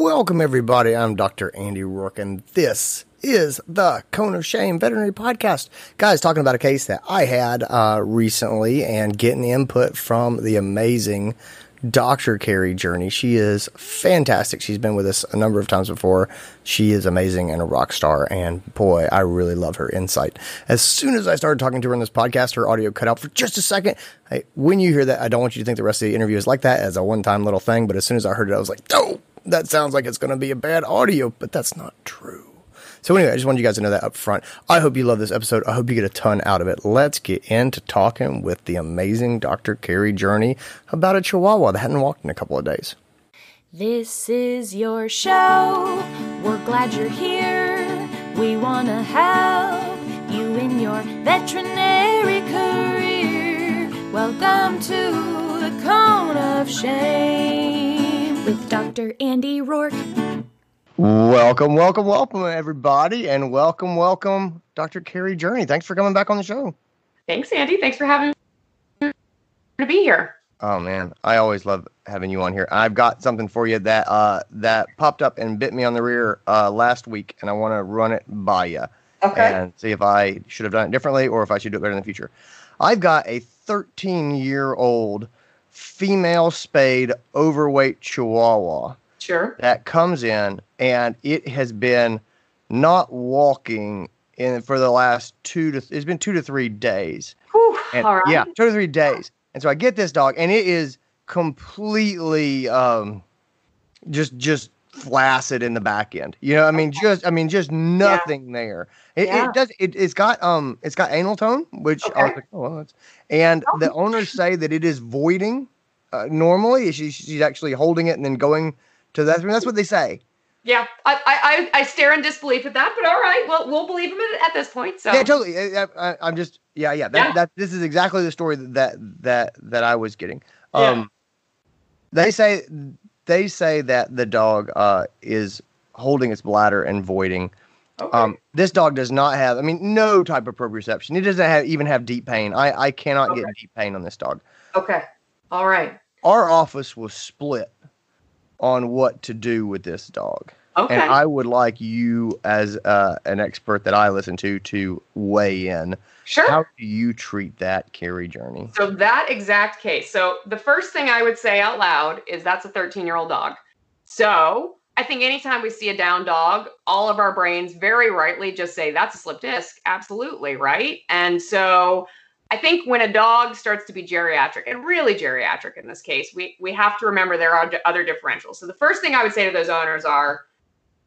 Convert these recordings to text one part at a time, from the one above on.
Welcome, everybody. I'm Dr. Andy Roark, and this is the Cone of Shame Veterinary Podcast. Guys, talking about a case that I had uh, recently and getting input from the amazing Dr. Carrie Jurney. She is fantastic. She's been with us a number of times before. She is amazing and a rock star. And boy, I really love her insight. As soon as I started talking to her in this podcast, her audio cut out for just a second. Hey, when you hear that, I don't want you to think the rest of the interview is like that as a one time little thing. But as soon as I heard it, I was like, oh, that sounds like it's going to be a bad audio, but that's not true. So anyway, I just wanted you guys to know that up front. I hope you love this episode. I hope you get a ton out of it. Let's get into talking with the amazing Dr. Carrie Jurney about a Chihuahua that hadn't walked in a couple of days. This is your show. We're glad you're here. We want to help you in your veterinary career. Welcome to the Cone of Shame with Dr. Andy Roark. Welcome, welcome, welcome, everybody, and welcome, welcome, Dr. Carrie Jurney. Thanks for coming back on the show. Thanks, Andy. Thanks for having me to be here. Oh man, I always love having you on here. I've got something for you that uh, that popped up and bit me on the rear uh, last week, and I want to run it by you Okay. and see if I should have done it differently or if I should do it better in the future. I've got a 13 year old female spayed overweight Chihuahua Sure. that comes in and it has been not walking in for the last two to it's been two to three days. Whew, And, all right. Yeah, two to three days. And so I get this dog, and it is completely um, just just flaccid in the back end. You know, I mean, just I mean, just nothing there. It, Yeah. it does. It, it's got um, it's got anal tone, which I was like, oh, well, that's, and Oh. the owners say that it is voiding. Uh, normally, she, she's actually holding it and then going bathroom. That's what they say. Yeah. I, I, I stare in disbelief at that, but all right. Well, we'll believe him at, this point. So Yeah, totally. I, I'm just yeah, yeah. That, Yeah. that this is exactly the story that that that I was getting. Yeah. Um, they say they say that the dog uh is holding its bladder and voiding. okay. Um, this dog does not have. I mean, no type of proprioception. It doesn't have even have deep pain. I I cannot get deep pain on this dog. okay. All right. Our office was split on what to do with this dog. Okay. And I would like you, as uh, an expert that I listen to, to weigh in. sure. How do you treat that Carrie Jurney? So that exact case. So the first thing I would say out loud is that's a 13 year old dog. So I think anytime we see a down dog, all of our brains very rightly just say that's a slip disc. Absolutely, right? And so I think when a dog starts to be geriatric, and really geriatric in this case, we we have to remember there are other differentials. So the first thing I would say to those owners are,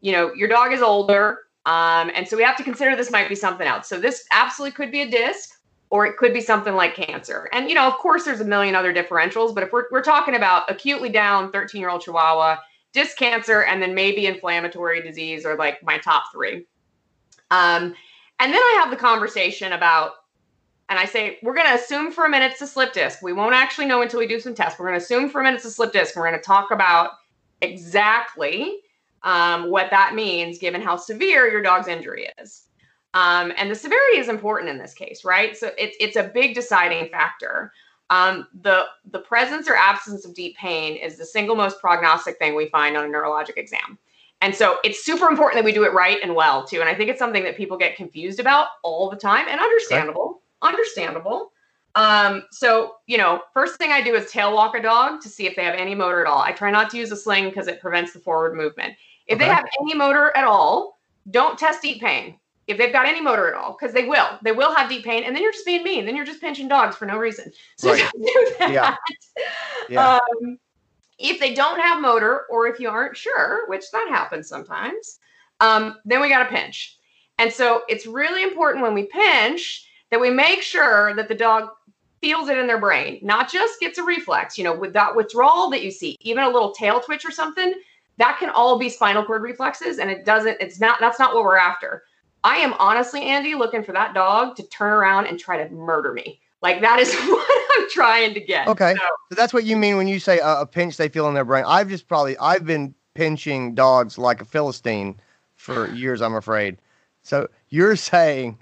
you know, your dog is older, um, and so we have to consider this might be something else. So this absolutely could be a disc or it could be something like cancer. And you know, of course, there's a million other differentials, but if we're we're talking about acutely down 13 year old Chihuahua, disc cancer, and then maybe inflammatory disease are like my top three. Um, and then I have the conversation about, and I say we're going to assume for a minute it's a slip disc. We won't actually know until we do some tests. We're going to assume for a minute it's a slip disc. And we're going to talk about exactly um, what that means given how severe your dog's injury is. Um, and the severity is important in this case, right? So it's it's a big deciding factor. Um, the the presence or absence of deep pain is the single most prognostic thing we find on a neurologic exam. And so it's super important that we do it right and well too. And I think it's something that people get confused about all the time, and understandable, understandable. Um, so you know, first thing I do is tail walk a dog to see if they have any motor at all. I try not to use a sling because it prevents the forward movement. If they have any motor at all, don't test deep pain if they've got any motor at all, because they will. They will have deep pain, and then you're just being mean. Then you're just pinching dogs for no reason. So Right. don't do that. Yeah. Yeah. Um, if they don't have motor, or if you aren't sure, which that happens sometimes, um, then we got to pinch. And so it's really important when we pinch that we make sure that the dog feels it in their brain, not just gets a reflex. You know, with that withdrawal that you see, even a little tail twitch or something, that can all be spinal cord reflexes, and it doesn't. It's not. That's not what we're after. I am honestly, Andy, looking for that dog to turn around and try to murder me. Like that is what I'm trying to get. Okay. So, So that's what you mean when you say a, a pinch they feel in their brain. I've just probably I've been pinching dogs like a philistine for years. I'm afraid. So you're saying,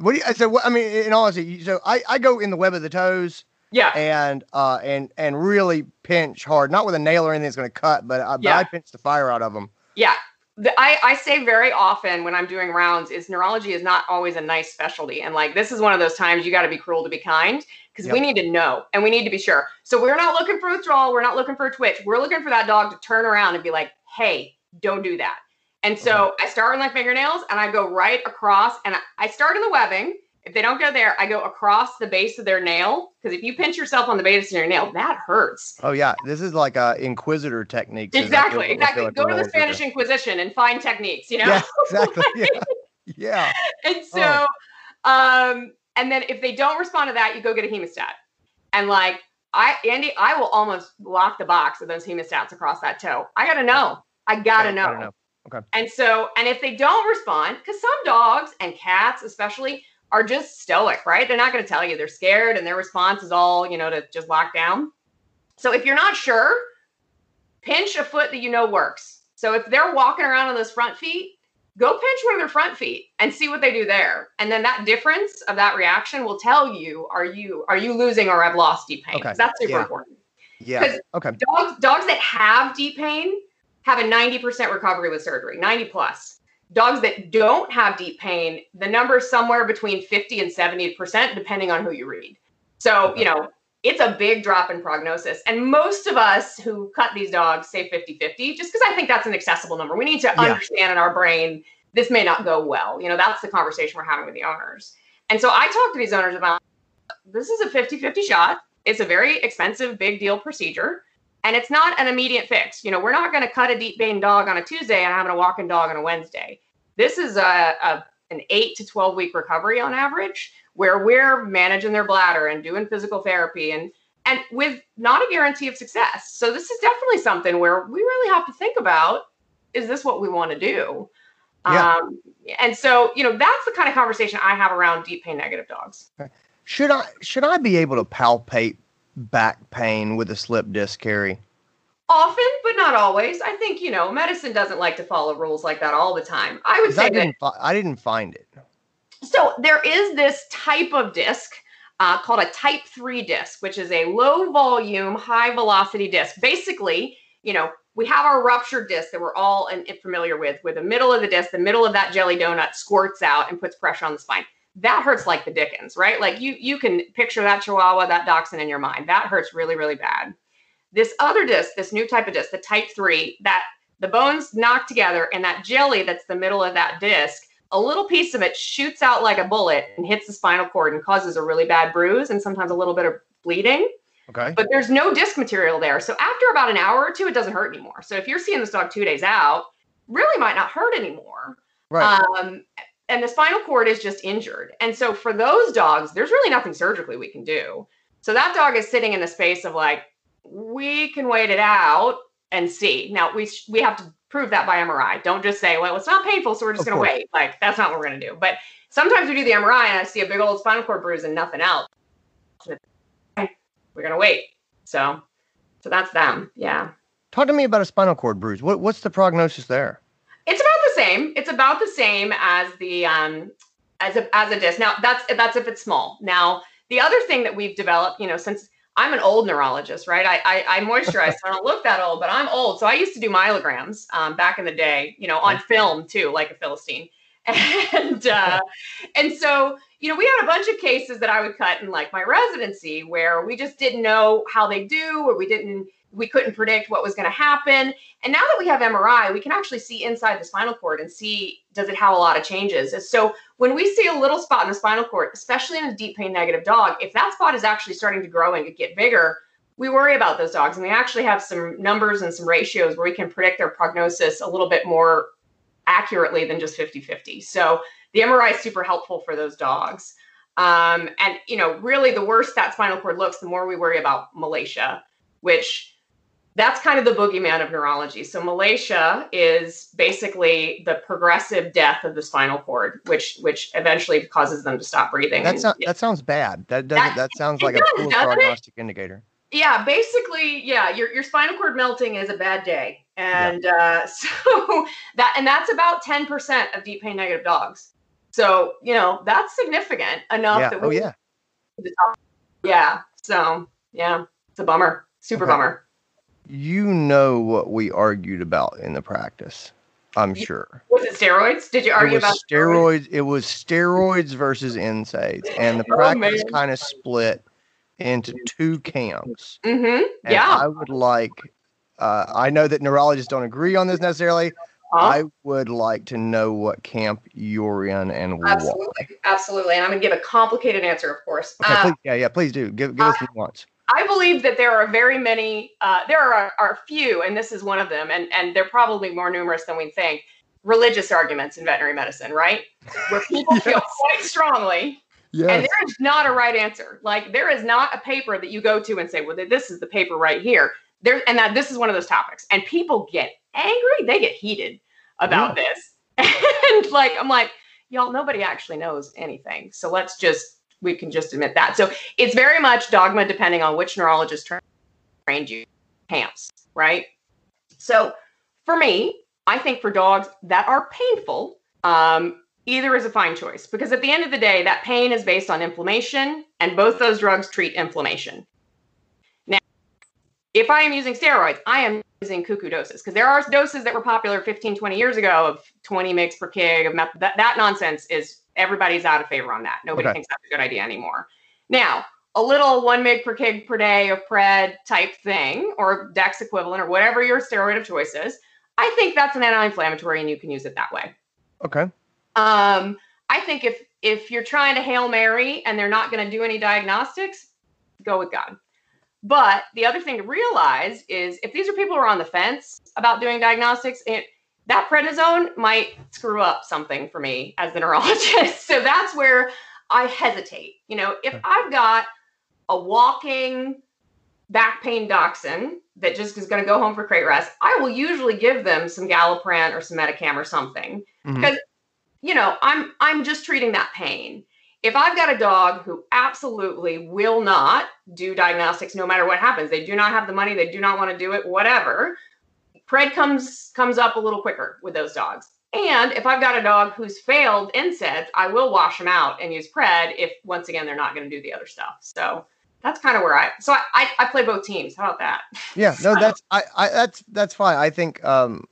what do you? So what? I mean, in all honesty, so I I go in the web of the toes. Yeah. and uh, and and really pinch hard, not with a nail or anything that's going to cut, but, uh, but I pinch the fire out of them. Yeah. The, I, I say very often when I'm doing rounds is neurology is not always a nice specialty. And like this is one of those times you got to be cruel to be kind because we need to know and we need to be sure. So we're not looking for withdrawal. We're not looking for a twitch. We're looking for that dog to turn around and be like, hey, don't do that. And so I start with my fingernails and I go right across and I, start in the webbing. If they don't go there, I go across the base of their nail because if you pinch yourself on the base of your nail, that hurts. Oh yeah, this is like a inquisitor technique. Exactly, exactly. Go to the Spanish Inquisition and find techniques, you know? Yeah, exactly. Yeah. yeah. and so Oh. um and then if they don't respond to that you go get a hemostat and like i andy i will almost lock the box of those hemostats across that toe i gotta know i gotta Okay, know, gotta know. Okay. and so and if they don't respond because some dogs and cats especially are just stoic right they're not going to tell you they're scared and their response is all you know to just lock down so if you're not sure pinch a foot that you know works so if they're walking around on those front feet go pinch one of their front feet and see what they do there and then that difference of that reaction will tell you are you are you losing or have lost deep pain Okay. that's super Yeah. important Yeah. Okay. dogs dogs that have deep pain have a 90% recovery with surgery 90 plus. Dogs that don't have deep pain the number is somewhere between 50 and 70% depending on who you read. So you know it's a big drop in prognosis. And most of us who cut these dogs say 50-50 just because i think that's an accessible number. We need to Yeah. understand in our brain this may not go well. You know that's the conversation we're having with the owners. And so i talk to these owners about this is a 50-50 shot. It's a very expensive big deal procedure and it's not an immediate fix. You know, we're not going to cut a deep pain dog on a Tuesday and having a walking dog on a Wednesday. This is a, a an eight to twelve week recovery on average, where we're managing their bladder and doing physical therapy and and with not a guarantee of success. So this is definitely something where we really have to think about: is this what we want to do? Yeah. Um, and so you know that's the kind of conversation I have around deep pain negative dogs. Should I should I be able to palpate back pain with a slip disc Carrie? Often, but not always. I think you know medicine doesn't like to follow rules like that all the time. I would say I didn't fi- I didn't find it. So there is this type of disc uh, called a type 3 disc, which is a low volume, high velocity disc. Basically, you know, we have our ruptured disc that we're all familiar with, where the middle of the disc, the middle of that jelly donut squirts out and puts pressure on the spine. That hurts like the dickens, right? Like you you can picture that chihuahua, that dachshund in your mind. That hurts really, really bad. This other disc, this new type of disc, the type 3, that the bones knock together and that jelly that's the middle of that disc a little piece of it shoots out like a bullet and hits the spinal cord and causes a really bad bruise and sometimes a little bit of bleeding. Okay. But there's no disc material there. So after about an hour or two, it doesn't hurt anymore. So if you're seeing this dog two days out, really might not hurt anymore. Right. Um, and the spinal cord is just injured. And so for those dogs, there's really nothing surgically we can do. So that dog is sitting in the space of like, we can wait it out and see. Now we sh- we have to prove that by MRI. Don't just say, well, it's not painful, so we're just going to wait. Like that's not what we're going to do. But sometimes we do the MRI and I see a big old spinal cord bruise and nothing else. We're going to wait. So, so that's them. Yeah. Talk to me about a spinal cord bruise. What what's the prognosis there? Same. It's about the same as the um as a as a disc. Now that's that's if it's small. Now the other thing that we've developed, you know, since I'm an old neurologist, right? I I, I moisturize, so I don't look that old, but I'm old. So I used to do myelograms um, back in the day, you know, on film too, like a philistine. And uh, and so you know, we had a bunch of cases that I would cut in like my residency where we just didn't know how they do, or we didn't we couldn't predict what was going to happen. And now that we have MRI, we can actually see inside the spinal cord and see does it have a lot of changes. So when we see a little spot in the spinal cord, especially in a deep pain negative dog, if that spot is actually starting to grow and get bigger, we worry about those dogs. And we actually have some numbers and some ratios where we can predict their prognosis a little bit more accurately than just 50 50. So the MRI is super helpful for those dogs. Um, and, you know, really the worse that spinal cord looks, the more we worry about malacia, which that's kind of the boogeyman of neurology. So malacia is basically the progressive death of the spinal cord, which which eventually causes them to stop breathing. That that sounds bad. That doesn't That- that sounds like a does, poor doesn't it? prognostic indicator. yeah, basically, yeah, your your spinal cord melting is a bad day, and uh, so that and that's about ten percent of deep pain negative dogs. So you know that's significant enough Yeah. that Oh yeah. yeah. So yeah, it's a bummer. Super Okay. bummer. You know what we argued about in the practice, I'm sure. Was it steroids? Did you argue about steroids. It was steroids versus NSAIDs, and the Oh, practice kind of split into two camps. Mm-hmm. Yeah. I would like. Uh, I know that neurologists don't agree on this necessarily. Huh? I would like to know what camp you're in and why. Absolutely, absolutely. And I'm going to give a complicated answer, of course. Okay, Uh, please, yeah, yeah, please do. Give, give us nuance. I believe that there are very many. Uh, there are are few, and this is one of them, and and they're probably more numerous than we think. Religious arguments in veterinary medicine, right? Where people feel quite strongly, Yes. and there is not a right answer. Like there is not a paper that you go to and say, "Well, this is the paper right here." There, and that this is one of those topics, and people get angry. They get heated about this, and like I'm like, y'all, nobody actually knows anything. So let's just we can just admit that. So it's very much dogma depending on which neurologist tra- trained you camps, right? So for me, I think for dogs that are painful, um, either is a fine choice because at the end of the day, that pain is based on inflammation, and both those drugs treat inflammation. If I am using steroids, I am using cuckoo doses because there are doses that were popular 15, 20 years ago of 20 mg per kg of meth- that, that nonsense is everybody's out of favor on that. Nobody Okay. thinks that's a good idea anymore. Now, a little one mg per kg per day of pred type thing or dex equivalent or whatever your steroid of choice is, I think that's an anti-inflammatory and you can use it that way. Okay. Um, I think if if you're trying to hail mary and they're not going to do any diagnostics, go with God. But the other thing to realize is if these are people who are on the fence about doing diagnostics, it, that prednisone might screw up something for me as the neurologist. so that's where I hesitate. You know, if I've got a walking back pain dachshund that just is going to go home for crate rest, I will usually give them some Galliprant or some Metacam or something Mhm. you know i'm i'm just treating that pain if i've got a dog who absolutely will not do diagnostics no matter what happens they do not have the money they do not want to do it whatever pred comes comes up a little quicker with those dogs and if i've got a dog who's failed NSAIDs, i will wash them out and use pred if once again they're not going to do the other stuff so that's kind of where i so I, I i play both teams how about that Yeah, no, that's I, I that's that's fine. I think um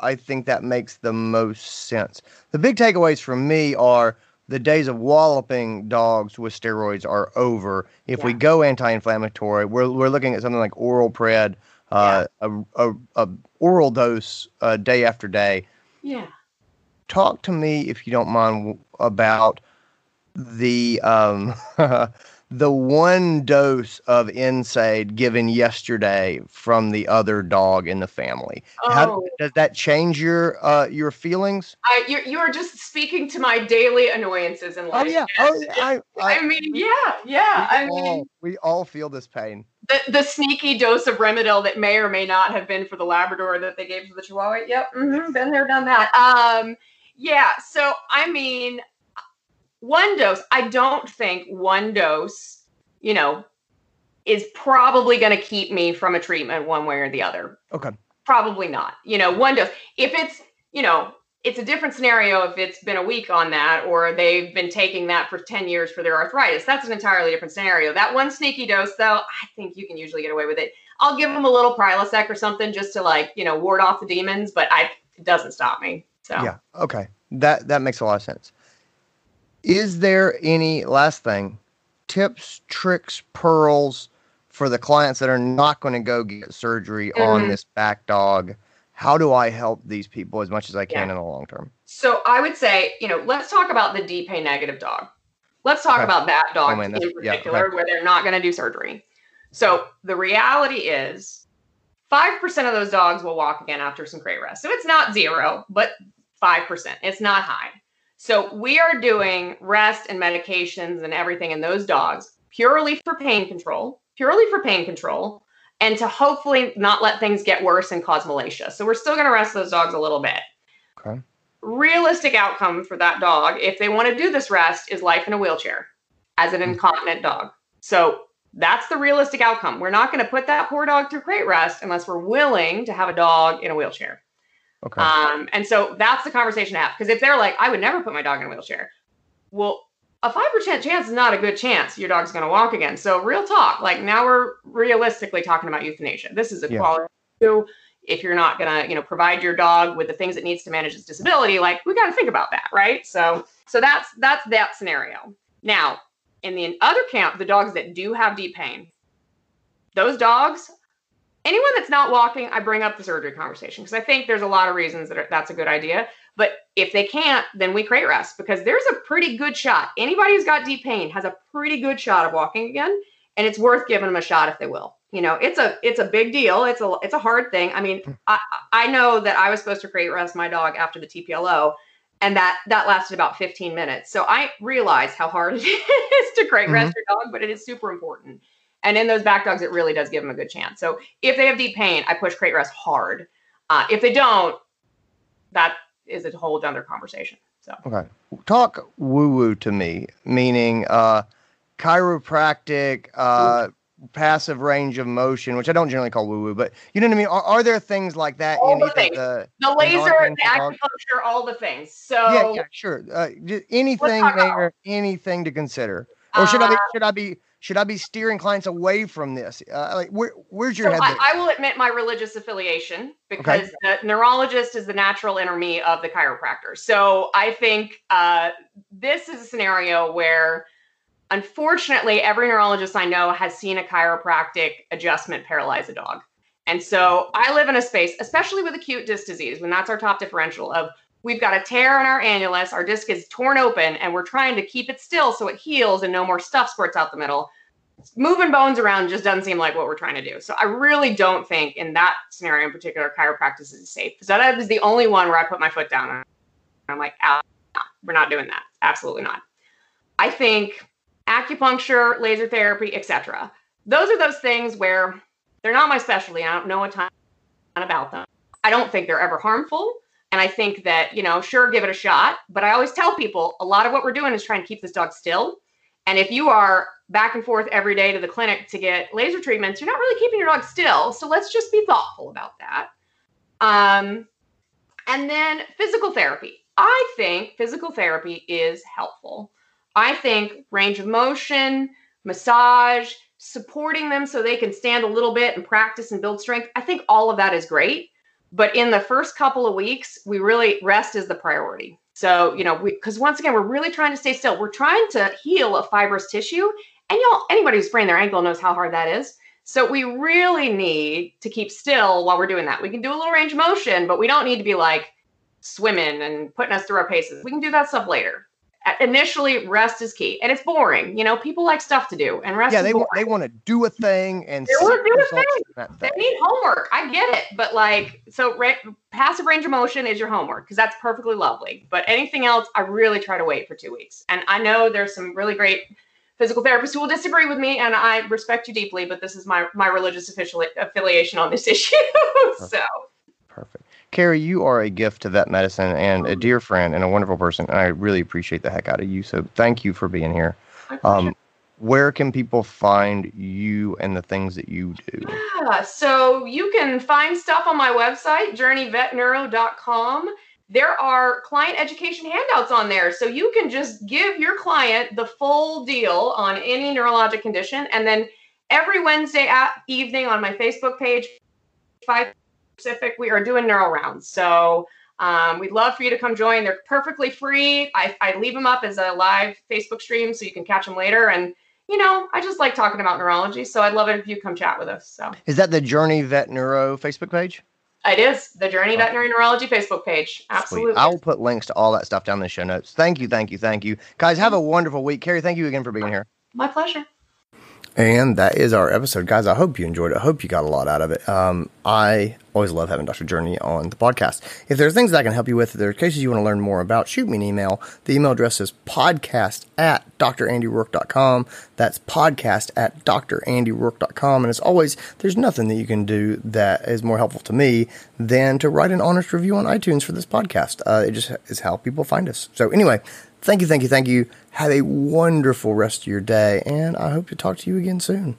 I think that makes the most sense. The big takeaways from me are the days of walloping dogs with steroids are over. If we go anti-inflammatory, we're we're looking at something like oral pred, uh, a, a, a oral dose uh, day after day. yeah Talk to me if you don't mind about the um the one dose of NSAID given yesterday from the other dog in the family. How Oh. does that change your uh your feelings? I, you, you are just speaking to my daily annoyances in Oh life. yeah. Oh, yeah. I, I, I mean, yeah, yeah. I we, mean, all, we all feel this pain. the, the sneaky dose of Rimadyl that may or may not have been for the Labrador that they gave to the Chihuahua. Yep, hmm been there, done that. Um, yeah. So I mean, one dose. I don't think one dose, you know, is probably going to keep me from a treatment one way or the other. Okay. Probably not. You know, one dose. If it's, you know, it's a different scenario if it's been a week on that or they've been taking that for 10 years for their arthritis. That's an entirely different scenario. That one sneaky dose, though, I think you can usually get away with it. I'll give them a little Prilosec or something just to like, you know, ward off the demons, but I it doesn't stop me. So Yeah. Okay. That that makes a lot of sense. Is there any last thing tips, tricks, pearls for the clients that are not going to go get surgery on Mhm. this back dog? How do I help these people as much as I can Yeah. in the long term? So I would say, you know, let's talk about the DPay negative dog. Let's talk Okay. about that dog Oh, in yeah, particular, where they're not going to do surgery. So the reality is, five percent of those dogs will walk again after some crate rest. So it's not zero, but five percent. It's not high. So we are doing rest and medications and everything in those dogs purely for pain control, purely for pain control, and to hopefully not let things get worse and cause malacia. So we're still going to rest those dogs a little bit. Okay. realistic outcome for that dog if they want to do this rest is life in a wheelchair as an hmm. incontinent dog. So that's the realistic outcome. We're not going to put that poor dog through crate rest unless we're willing to have a dog in a wheelchair Okay. um, and so that's the conversation to have because if they're like i would never put my dog in a wheelchair well a 5% chance is not a good chance your dog's going to walk again. So, real talk, like now we're realistically talking about euthanasia. This is a Yeah. quality issue. If you're not going to, you know, provide your dog with the things it needs to manage its disability, like we got to think about that, right? So, so that's that's that scenario. Now, in the other camp, the dogs that do have deep pain, those dogs, anyone that's not walking, I bring up the surgery conversation because I think there's a lot of reasons that are, that's a good idea. But if they can't, then we crate rest because there's a pretty good shot. Anybody who's got deep pain has a pretty good shot of walking again, and it's worth giving them a shot if they will. You know, it's a it's a big deal. It's a it's a hard thing. I mean, hmm. I I know that I was supposed to crate rest my dog after the TPLO, and that that lasted about 15 minutes. So I realize how hard it is to crate mm-hmm. rest your dog, but it is super important. And in those back dogs, it really does give them a good chance. So if they have deep pain, I push crate rest hard. Uh, if they don't, that is a whole other conversation. So Okay. Talk woo woo to me, meaning uh, chiropractic, uh, passive range of motion, which I don't generally call woo woo, but you know what I mean? Are, are there things like that All in the things. the. the laser, the acupuncture, all the things. So Yeah, yeah, sure. Uh, anything about- there, anything to consider. Or should I be, Uh, should I be, should I be steering clients away from this? Uh, like, where, where's your So head? I. I will admit my religious affiliation because the neurologist is the natural enemy of the chiropractor. So I think uh, this is a scenario where, unfortunately, every neurologist I know has seen a chiropractic adjustment paralyze a dog. And so I live in a space, especially with acute disc disease, when that's our top differential of we've got a tear in our annulus, our disc is torn open, and we're trying to keep it still so it heals and no more stuff squirts out the middle moving bones around just doesn't seem like what we're trying to do. So I really don't think in that scenario in particular, chiropractic is safe. So that is the only one where I put my foot down. and I'm like, ah, we're not doing that. Absolutely not. I think acupuncture, laser therapy, etc. Those are those things where they're not my specialty. I don't know a ton about them. I don't think they're ever harmful. And I think that, you know, sure, give it a shot. But I always tell people a lot of what we're doing is trying to keep this dog still. And if you are back and forth every day to the clinic to get laser treatments, you're not really keeping your dog still. So let's just be thoughtful about that. Um, and then physical therapy. I think physical therapy is helpful. I think range of motion, massage, supporting them so they can stand a little bit and practice and build strength. I think all of that is great. But in the first couple of weeks, we really rest is the priority. So, you know, because once again, we're really trying to stay still. We're trying to heal a fibrous tissue. And y'all, anybody who's sprained their ankle knows how hard that is. So we really need to keep still while we're doing that. We can do a little range of motion, but we don't need to be like swimming and putting us through our paces. We can do that stuff later. Initially, rest is key, and it's boring. You know, people like stuff to do, and rest. yeah, is they want, they want to do a thing and They wanna do a results thing. They need homework. I get it, but like, so ra- passive range of motion is your homework because that's perfectly lovely. But anything else, I really try to wait for two weeks. And I know there's some really great physical therapists who will disagree with me, and I respect you deeply. But this is my my religious official affiliation on this issue. so Perfect. Carrie, you are a gift to that medicine and a dear friend and a wonderful person. And I really appreciate the heck out of you. So thank you for being here. Um, where can people find you and the things that you do? Yeah, so you can find stuff on my website, jurneyvetneuro.com. There are client education handouts on there. So you can just give your client the full deal on any neurologic condition. And then every Wednesday at evening on my Facebook page, 5 Pacific, we are doing neuro rounds. So um, we'd love for you to come join. They're perfectly free. I, I leave them up as a live Facebook stream so you can catch them later. And you know, I just like talking about neurology, so I'd love it if you come chat with us. So Is that the Jurney Vet Neuro Facebook page? it is the Jurney Veterinary Neurology Facebook page. Absolutely. Sweet. I will put links to all that stuff down in the show notes. Thank you, thank you, thank you. Guys, have a wonderful week. Carrie, thank you again for being here. My pleasure. And that is our episode, guys. I hope you enjoyed it. I hope you got a lot out of it. Um, I always love having Dr. Jurney on the podcast. If there's things that I can help you with, if there are cases you want to learn more about, shoot me an email. The email address is podcast at drandyroark.com. That's podcast at drandyroark.com. And as always, there's nothing that you can do that is more helpful to me than to write an honest review on iTunes for this podcast. Uh, it just is how people find us. So anyway, thank you, thank you, thank you. Have a wonderful rest of your day, and I hope to talk to you again soon.